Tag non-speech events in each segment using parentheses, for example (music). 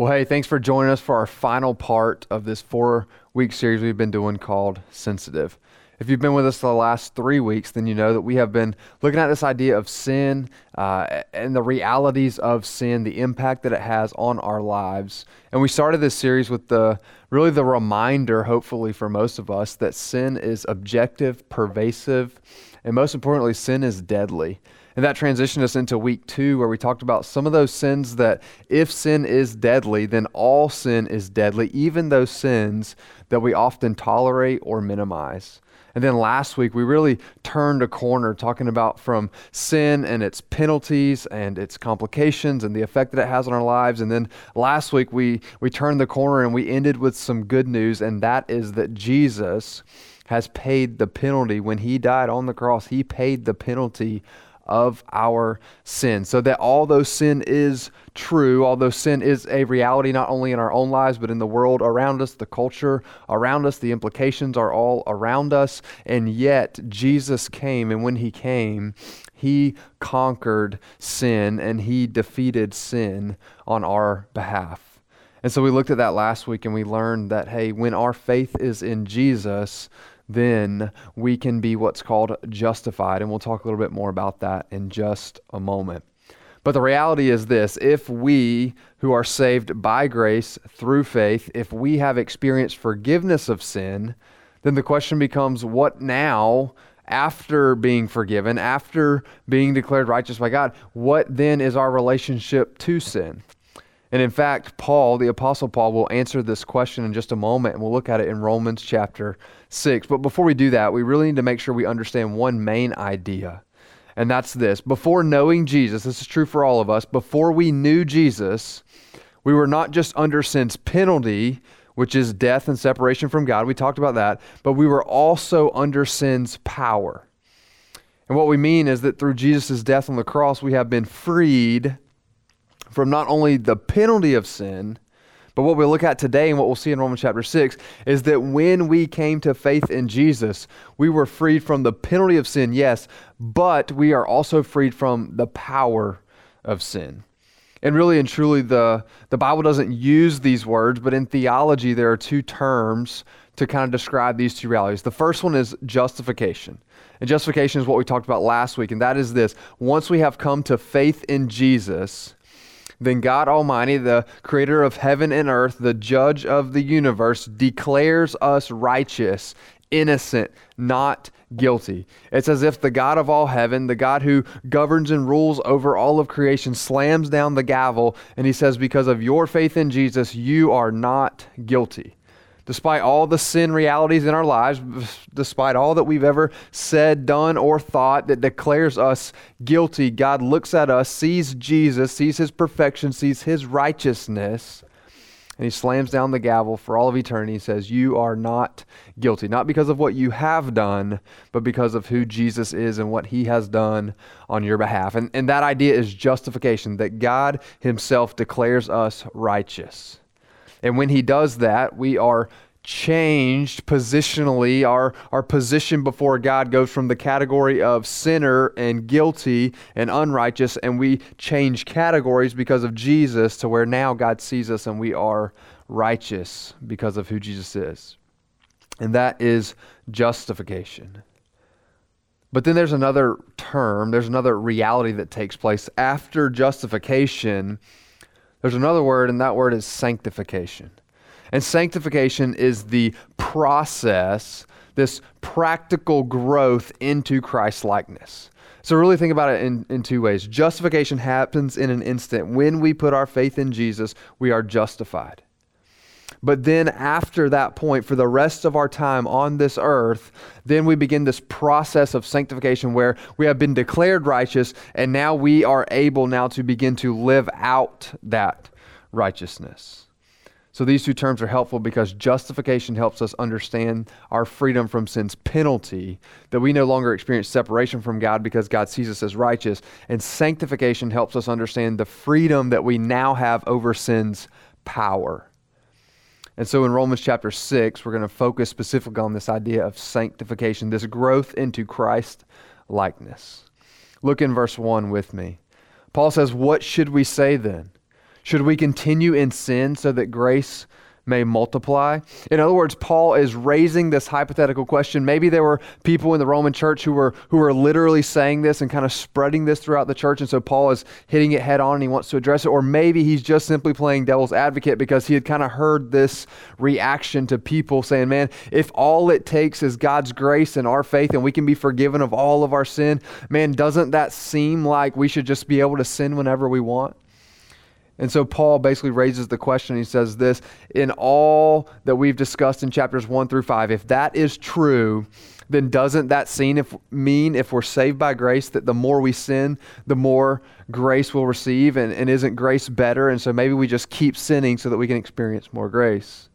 Well, hey, thanks for joining us for our final part of this four week series we've been doing called SINsitive. If you've been with us the last three weeks, then you know that we have been looking at this idea of sin uh, and the realities of sin, the impact that it has on our lives. And we started this series with the really the reminder, hopefully for most of us, that sin is objective, pervasive, and most importantly, sin is deadly. And that transitioned us into week two, where we talked about some of those sins that if sin is deadly, then all sin is deadly, even those sins that we often tolerate or minimize. And then last week, we really turned a corner talking about from sin and its penalties and its complications and the effect that it has on our lives. And then last week, we, we turned the corner and we ended with some good news, and that is that Jesus has paid the penalty. When he died on the cross, he paid the penalty of our sin. So that although sin is true, although sin is a reality not only in our own lives, but in the world around us, the culture around us, the implications are all around us. And yet, Jesus came, and when he came, he conquered sin and he defeated sin on our behalf. And so we looked at that last week and we learned that, hey, when our faith is in Jesus, then we can be what's called justified. And we'll talk a little bit more about that in just a moment. But the reality is this if we who are saved by grace through faith, if we have experienced forgiveness of sin, then the question becomes what now? After being forgiven, after being declared righteous by God, what then is our relationship to sin? And in fact, Paul, the Apostle Paul, will answer this question in just a moment, and we'll look at it in Romans chapter 6. But before we do that, we really need to make sure we understand one main idea, and that's this. Before knowing Jesus, this is true for all of us, before we knew Jesus, we were not just under sin's penalty, which is death and separation from God. We talked about that, but we were also under sin's power. And what we mean is that through Jesus' death on the cross, we have been freed from not only the penalty of sin, but what we look at today and what we'll see in Romans chapter 6 is that when we came to faith in Jesus, we were freed from the penalty of sin, yes, but we are also freed from the power of sin. And really and truly, the, the Bible doesn't use these words, but in theology, there are two terms to kind of describe these two realities. The first one is justification. And justification is what we talked about last week, and that is this once we have come to faith in Jesus, then God Almighty, the creator of heaven and earth, the judge of the universe, declares us righteous, innocent, not guilty. It's as if the God of all heaven, the God who governs and rules over all of creation, slams down the gavel and he says, Because of your faith in Jesus, you are not guilty despite all the sin realities in our lives, despite all that we've ever said, done, or thought that declares us guilty, God looks at us, sees Jesus, sees his perfection, sees his righteousness, and he slams down the gavel for all of eternity and says, You are not guilty. Not because of what you have done, but because of who Jesus is and what he has done on your behalf. And, and that idea is justification, that God himself declares us righteous. And when he does that, we are changed positionally. Our, our position before God goes from the category of sinner and guilty and unrighteous, and we change categories because of Jesus to where now God sees us and we are righteous because of who Jesus is. And that is justification. But then there's another term, there's another reality that takes place after justification there's another word, and that word is sanctification. And sanctification is the process, this practical growth into Christ likeness. So, really think about it in, in two ways. Justification happens in an instant. When we put our faith in Jesus, we are justified. But then, after that point, for the rest of our time on this earth, then we begin this process of sanctification where we have been declared righteous, and now we are able now to begin to live out that righteousness. So these two terms are helpful because justification helps us understand our freedom from sin's penalty, that we no longer experience separation from God because God sees us as righteous. And sanctification helps us understand the freedom that we now have over sin's power. And so in Romans chapter 6, we're going to focus specifically on this idea of sanctification, this growth into Christ likeness. Look in verse 1 with me. Paul says, What should we say then? Should we continue in sin so that grace may multiply. In other words, Paul is raising this hypothetical question. Maybe there were people in the Roman church who were who were literally saying this and kind of spreading this throughout the church, and so Paul is hitting it head on and he wants to address it. Or maybe he's just simply playing devil's advocate because he had kind of heard this reaction to people saying, Man, if all it takes is God's grace and our faith and we can be forgiven of all of our sin, man, doesn't that seem like we should just be able to sin whenever we want? And so Paul basically raises the question. He says this in all that we've discussed in chapters 1 through 5, if that is true, then doesn't that if, mean if we're saved by grace that the more we sin, the more grace we'll receive? And, and isn't grace better? And so maybe we just keep sinning so that we can experience more grace.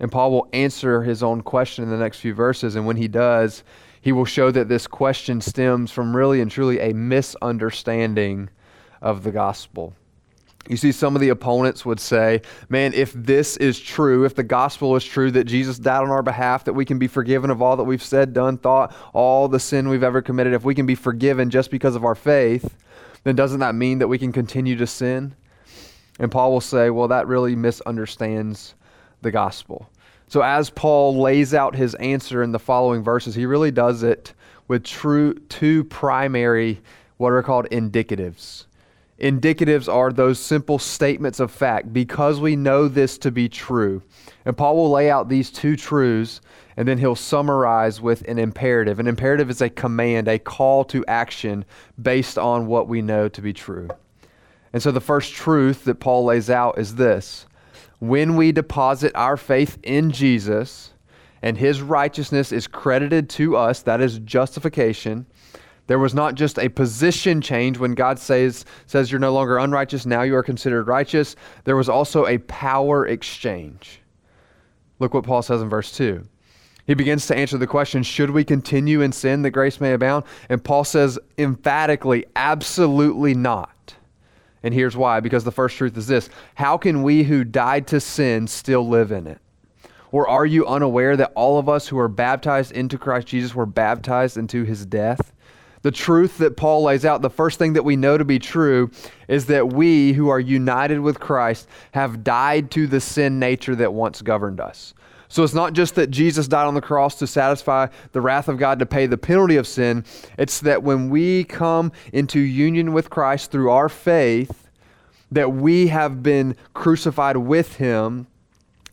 And Paul will answer his own question in the next few verses. And when he does, he will show that this question stems from really and truly a misunderstanding of the gospel. You see, some of the opponents would say, man, if this is true, if the gospel is true, that Jesus died on our behalf, that we can be forgiven of all that we've said, done, thought, all the sin we've ever committed, if we can be forgiven just because of our faith, then doesn't that mean that we can continue to sin? And Paul will say, well, that really misunderstands the gospel. So, as Paul lays out his answer in the following verses, he really does it with true, two primary, what are called indicatives. Indicatives are those simple statements of fact because we know this to be true. And Paul will lay out these two truths and then he'll summarize with an imperative. An imperative is a command, a call to action based on what we know to be true. And so the first truth that Paul lays out is this when we deposit our faith in Jesus and his righteousness is credited to us, that is justification there was not just a position change when God says, says you're no longer unrighteous, now you are considered righteous. There was also a power exchange. Look what Paul says in verse 2. He begins to answer the question should we continue in sin that grace may abound? And Paul says emphatically, absolutely not. And here's why because the first truth is this How can we who died to sin still live in it? Or are you unaware that all of us who are baptized into Christ Jesus were baptized into his death? The truth that Paul lays out, the first thing that we know to be true is that we who are united with Christ have died to the sin nature that once governed us. So it's not just that Jesus died on the cross to satisfy the wrath of God to pay the penalty of sin. It's that when we come into union with Christ through our faith, that we have been crucified with him.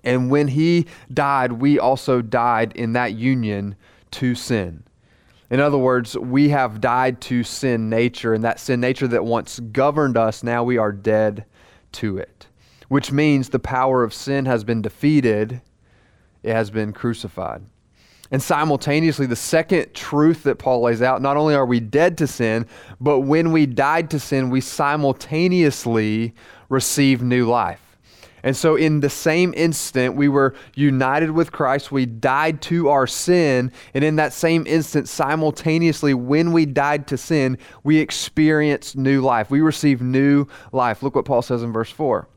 And when he died, we also died in that union to sin. In other words, we have died to sin nature, and that sin nature that once governed us, now we are dead to it. Which means the power of sin has been defeated, it has been crucified. And simultaneously, the second truth that Paul lays out not only are we dead to sin, but when we died to sin, we simultaneously receive new life. And so, in the same instant, we were united with Christ. We died to our sin. And in that same instant, simultaneously, when we died to sin, we experienced new life. We received new life. Look what Paul says in verse 4.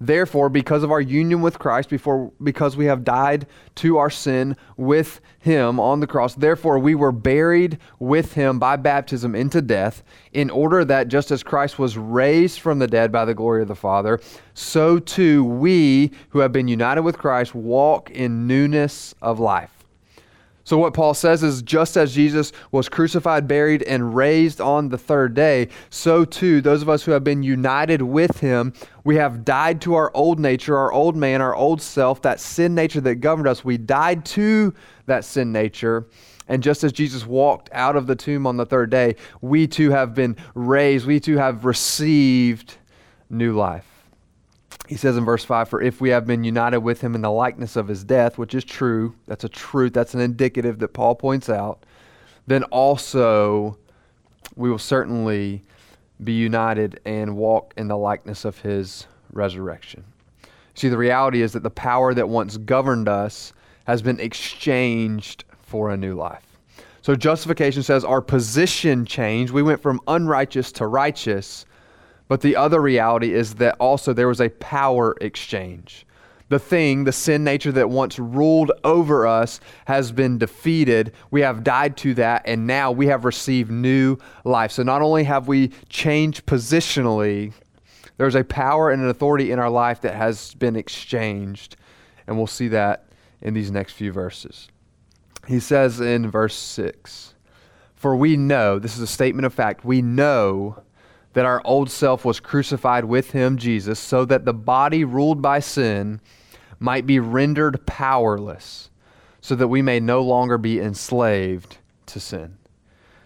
Therefore, because of our union with Christ, before, because we have died to our sin with him on the cross, therefore we were buried with him by baptism into death, in order that just as Christ was raised from the dead by the glory of the Father, so too we who have been united with Christ walk in newness of life. So, what Paul says is just as Jesus was crucified, buried, and raised on the third day, so too, those of us who have been united with him, we have died to our old nature, our old man, our old self, that sin nature that governed us. We died to that sin nature. And just as Jesus walked out of the tomb on the third day, we too have been raised, we too have received new life. He says in verse 5 For if we have been united with him in the likeness of his death, which is true, that's a truth, that's an indicative that Paul points out, then also we will certainly be united and walk in the likeness of his resurrection. See, the reality is that the power that once governed us has been exchanged for a new life. So justification says our position changed. We went from unrighteous to righteous. But the other reality is that also there was a power exchange. The thing, the sin nature that once ruled over us, has been defeated. We have died to that, and now we have received new life. So not only have we changed positionally, There's a power and an authority in our life that has been exchanged. And we'll see that in these next few verses. He says in verse 6 For we know, this is a statement of fact, we know that our old self was crucified with him, Jesus, so that the body ruled by sin might be rendered powerless, so that we may no longer be enslaved to sin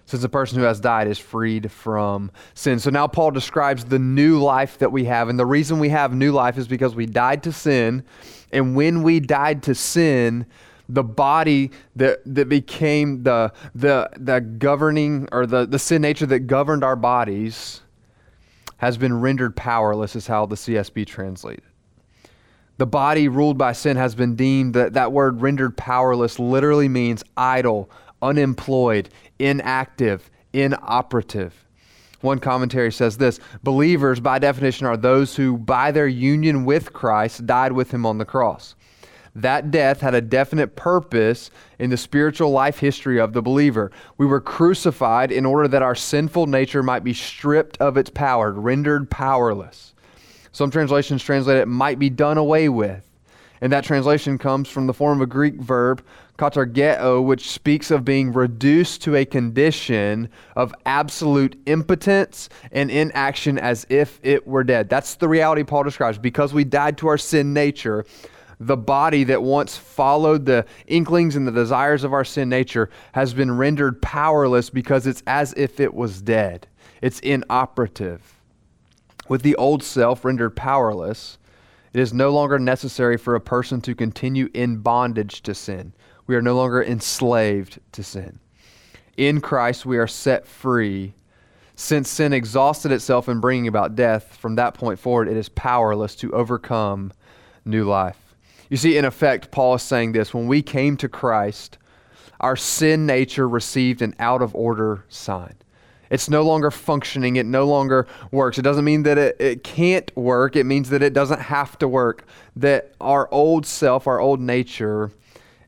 since the person who has died is freed from sin. So now Paul describes the new life that we have. And the reason we have new life is because we died to sin. And when we died to sin, the body that, that became the, the, the governing or the, the sin nature that governed our bodies has been rendered powerless, is how the CSB translated. The body ruled by sin has been deemed that that word rendered powerless literally means idle, unemployed, inactive, inoperative. One commentary says this Believers, by definition, are those who, by their union with Christ, died with him on the cross. That death had a definite purpose in the spiritual life history of the believer. We were crucified in order that our sinful nature might be stripped of its power, rendered powerless. Some translations translate it might be done away with. And that translation comes from the form of a Greek verb, katargeo, which speaks of being reduced to a condition of absolute impotence and inaction as if it were dead. That's the reality Paul describes. Because we died to our sin nature, the body that once followed the inklings and the desires of our sin nature has been rendered powerless because it's as if it was dead. It's inoperative. With the old self rendered powerless, it is no longer necessary for a person to continue in bondage to sin. We are no longer enslaved to sin. In Christ, we are set free. Since sin exhausted itself in bringing about death, from that point forward, it is powerless to overcome new life. You see, in effect, Paul is saying this when we came to Christ, our sin nature received an out of order sign. It's no longer functioning. It no longer works. It doesn't mean that it, it can't work. It means that it doesn't have to work. That our old self, our old nature,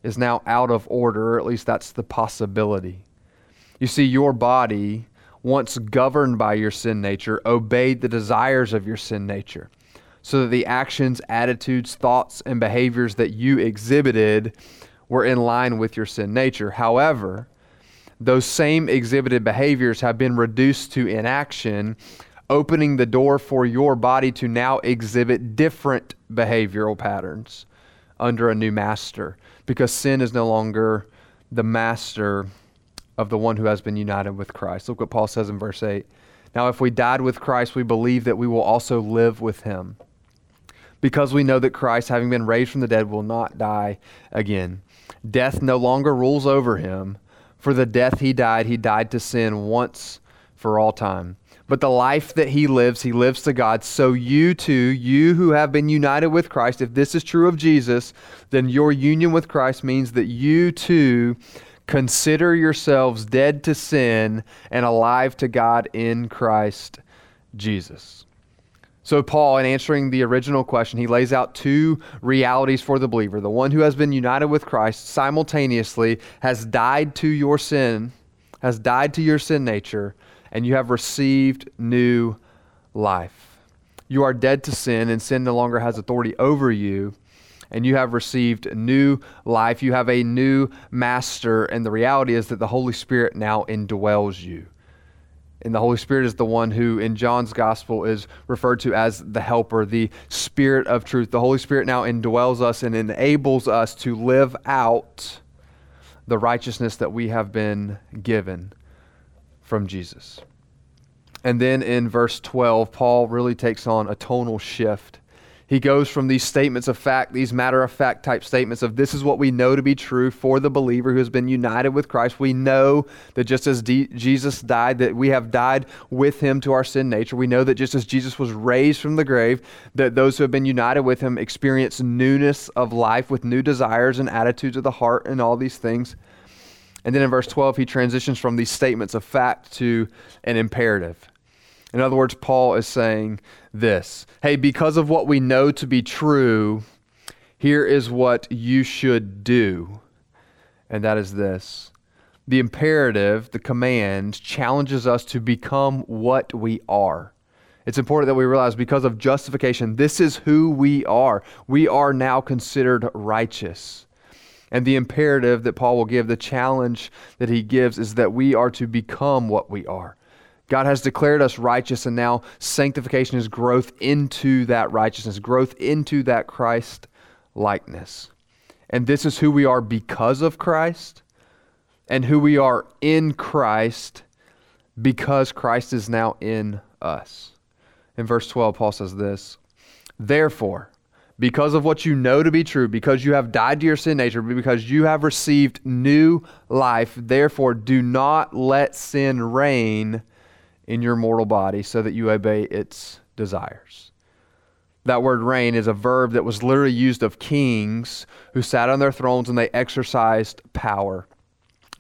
is now out of order, or at least that's the possibility. You see, your body, once governed by your sin nature, obeyed the desires of your sin nature. So that the actions, attitudes, thoughts, and behaviors that you exhibited were in line with your sin nature. However, those same exhibited behaviors have been reduced to inaction, opening the door for your body to now exhibit different behavioral patterns under a new master because sin is no longer the master of the one who has been united with Christ. Look what Paul says in verse 8. Now, if we died with Christ, we believe that we will also live with him. Because we know that Christ, having been raised from the dead, will not die again. Death no longer rules over him. For the death he died, he died to sin once for all time. But the life that he lives, he lives to God. So you too, you who have been united with Christ, if this is true of Jesus, then your union with Christ means that you too consider yourselves dead to sin and alive to God in Christ Jesus. So, Paul, in answering the original question, he lays out two realities for the believer. The one who has been united with Christ simultaneously has died to your sin, has died to your sin nature, and you have received new life. You are dead to sin, and sin no longer has authority over you, and you have received new life. You have a new master, and the reality is that the Holy Spirit now indwells you. And the Holy Spirit is the one who, in John's gospel, is referred to as the helper, the Spirit of truth. The Holy Spirit now indwells us and enables us to live out the righteousness that we have been given from Jesus. And then in verse 12, Paul really takes on a tonal shift he goes from these statements of fact, these matter of fact type statements of this is what we know to be true for the believer who has been united with Christ. We know that just as D- Jesus died, that we have died with him to our sin nature. We know that just as Jesus was raised from the grave, that those who have been united with him experience newness of life with new desires and attitudes of the heart and all these things. And then in verse 12, he transitions from these statements of fact to an imperative. In other words, Paul is saying this Hey, because of what we know to be true, here is what you should do. And that is this the imperative, the command, challenges us to become what we are. It's important that we realize because of justification, this is who we are. We are now considered righteous. And the imperative that Paul will give, the challenge that he gives, is that we are to become what we are. God has declared us righteous, and now sanctification is growth into that righteousness, growth into that Christ likeness. And this is who we are because of Christ, and who we are in Christ because Christ is now in us. In verse 12, Paul says this Therefore, because of what you know to be true, because you have died to your sin nature, because you have received new life, therefore do not let sin reign in your mortal body so that you obey its desires. That word reign is a verb that was literally used of kings who sat on their thrones and they exercised power.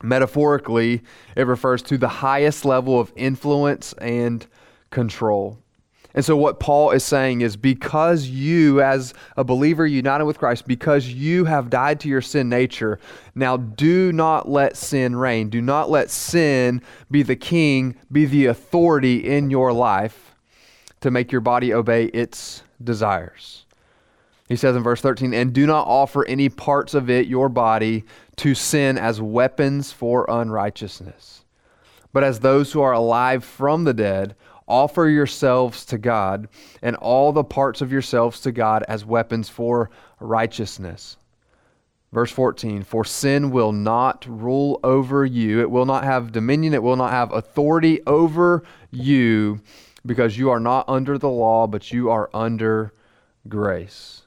Metaphorically, it refers to the highest level of influence and control. And so, what Paul is saying is because you, as a believer united with Christ, because you have died to your sin nature, now do not let sin reign. Do not let sin be the king, be the authority in your life to make your body obey its desires. He says in verse 13, and do not offer any parts of it, your body, to sin as weapons for unrighteousness, but as those who are alive from the dead Offer yourselves to God and all the parts of yourselves to God as weapons for righteousness. Verse 14 For sin will not rule over you, it will not have dominion, it will not have authority over you, because you are not under the law, but you are under grace.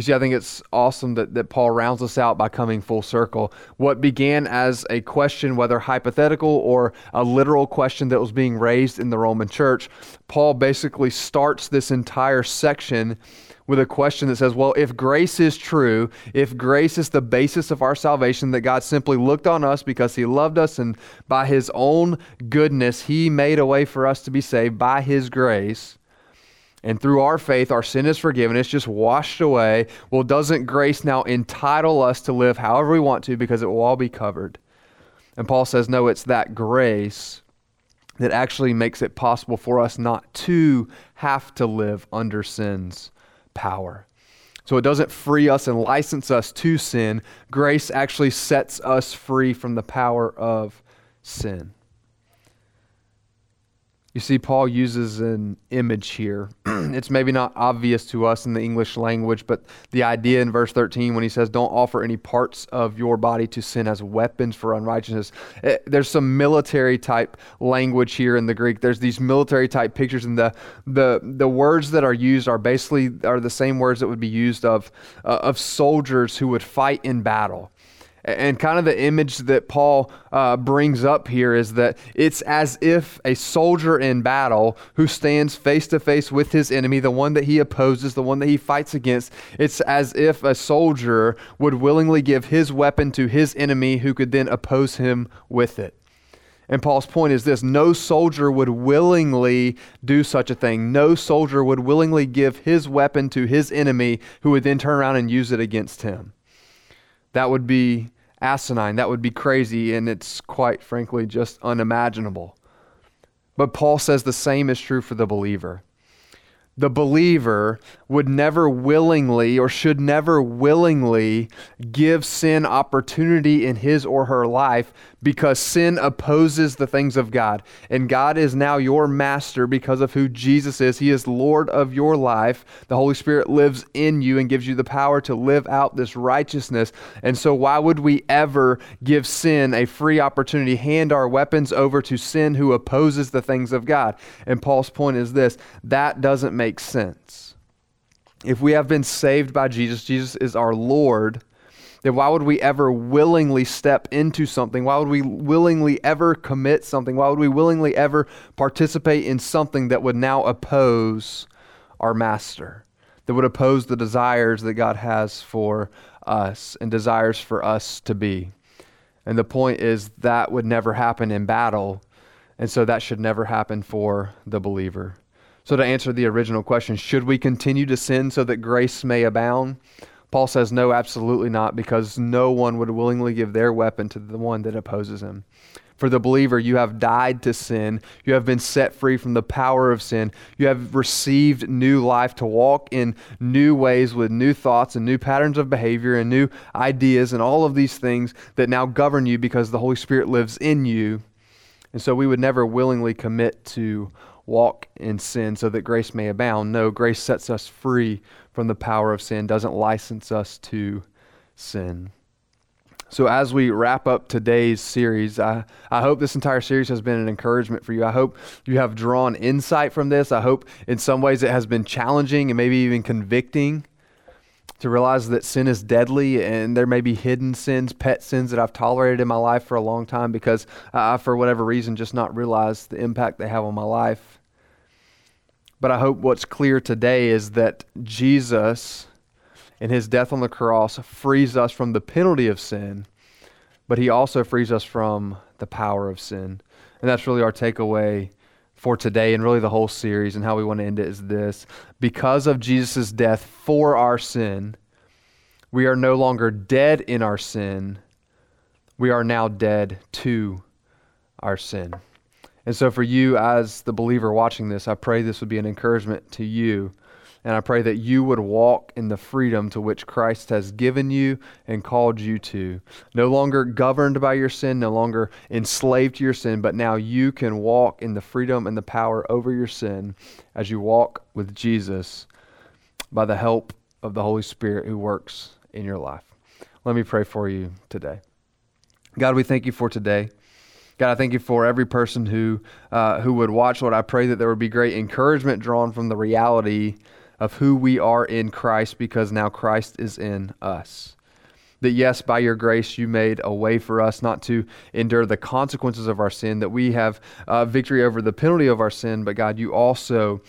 You see, I think it's awesome that, that Paul rounds us out by coming full circle. What began as a question, whether hypothetical or a literal question that was being raised in the Roman church, Paul basically starts this entire section with a question that says, Well, if grace is true, if grace is the basis of our salvation, that God simply looked on us because he loved us and by his own goodness, he made a way for us to be saved by his grace and through our faith, our sin is forgiven. It's just washed away. Well, doesn't grace now entitle us to live however we want to because it will all be covered? And Paul says, no, it's that grace that actually makes it possible for us not to have to live under sin's power. So it doesn't free us and license us to sin. Grace actually sets us free from the power of sin. You see, Paul uses an image here. (clears throat) it's maybe not obvious to us in the English language, but the idea in verse 13 when he says, Don't offer any parts of your body to sin as weapons for unrighteousness, it, eh, there's some military type language here in the Greek. There's these military type pictures, and the, the, the words that are used are basically are the same words that would be used of, uh, of soldiers who would fight in battle. And kind of the image that Paul uh, brings up here is that it's as if a soldier in battle who stands face to face with his enemy, the one that he opposes, the one that he fights against, it's as if a soldier would willingly give his weapon to his enemy who could then oppose him with it. And Paul's point is this no soldier would willingly do such a thing. No soldier would willingly give his weapon to his enemy who would then turn around and use it against him. That would be asinine. That would be crazy, and it's quite frankly just unimaginable. But Paul says the same is true for the believer the believer would never willingly or should never willingly give sin opportunity in his or her life because sin opposes the things of God. And God is now your master because of who Jesus is. He is Lord of your life. The Holy Spirit lives in you and gives you the power to live out this righteousness. And so, why would we ever give sin a free opportunity, hand our weapons over to sin who opposes the things of God? And Paul's point is this that doesn't make sense. If we have been saved by Jesus, Jesus is our Lord, then why would we ever willingly step into something? Why would we willingly ever commit something? Why would we willingly ever participate in something that would now oppose our master, that would oppose the desires that God has for us and desires for us to be? And the point is that would never happen in battle, and so that should never happen for the believer. So, to answer the original question, should we continue to sin so that grace may abound? Paul says, no, absolutely not, because no one would willingly give their weapon to the one that opposes him. For the believer, you have died to sin. You have been set free from the power of sin. You have received new life to walk in new ways with new thoughts and new patterns of behavior and new ideas and all of these things that now govern you because the Holy Spirit lives in you. And so we would never willingly commit to walk in sin so that grace may abound. No, grace sets us free from the power of sin, doesn't license us to sin. So, as we wrap up today's series, I, I hope this entire series has been an encouragement for you. I hope you have drawn insight from this. I hope in some ways it has been challenging and maybe even convicting to realize that sin is deadly and there may be hidden sins, pet sins that I've tolerated in my life for a long time because I, for whatever reason, just not realized the impact they have on my life. But I hope what's clear today is that Jesus and his death on the cross frees us from the penalty of sin, but he also frees us from the power of sin. And that's really our takeaway for today and really the whole series and how we want to end it is this. Because of Jesus' death for our sin, we are no longer dead in our sin. We are now dead to our sin. And so, for you as the believer watching this, I pray this would be an encouragement to you and I pray that you would walk in the freedom to which Christ has given you and called you to. No longer governed by your sin, no longer enslaved to your sin, but now you can walk in the freedom and the power over your sin as you walk with Jesus by the help of the Holy Spirit who works in your life. Let me pray for you today. God, we thank you for today. God, I thank you for every person who uh, who would watch. Lord, I pray that there would be great encouragement drawn from the reality of who we are in Christ because now Christ is in us. That yes, by your grace, you made a way for us not to endure the consequences of our sin, that we have uh, victory over the penalty of our sin, but God, you also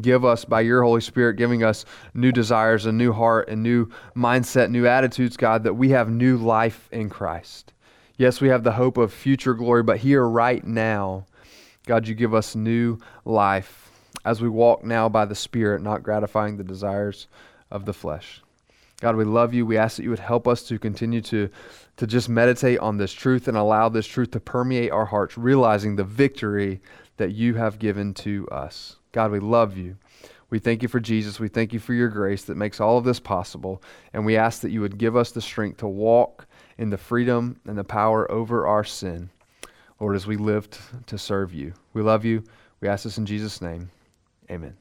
give us by your Holy Spirit, giving us new desires, a new heart, a new mindset, new attitudes, God, that we have new life in Christ. Yes, we have the hope of future glory, but here right now, God, you give us new life as we walk now by the Spirit, not gratifying the desires of the flesh. God, we love you. We ask that you would help us to continue to, to just meditate on this truth and allow this truth to permeate our hearts, realizing the victory that you have given to us. God, we love you. We thank you for Jesus. We thank you for your grace that makes all of this possible. And we ask that you would give us the strength to walk in the freedom and the power over our sin, Lord, as we live to serve you. We love you. We ask this in Jesus' name. Amen.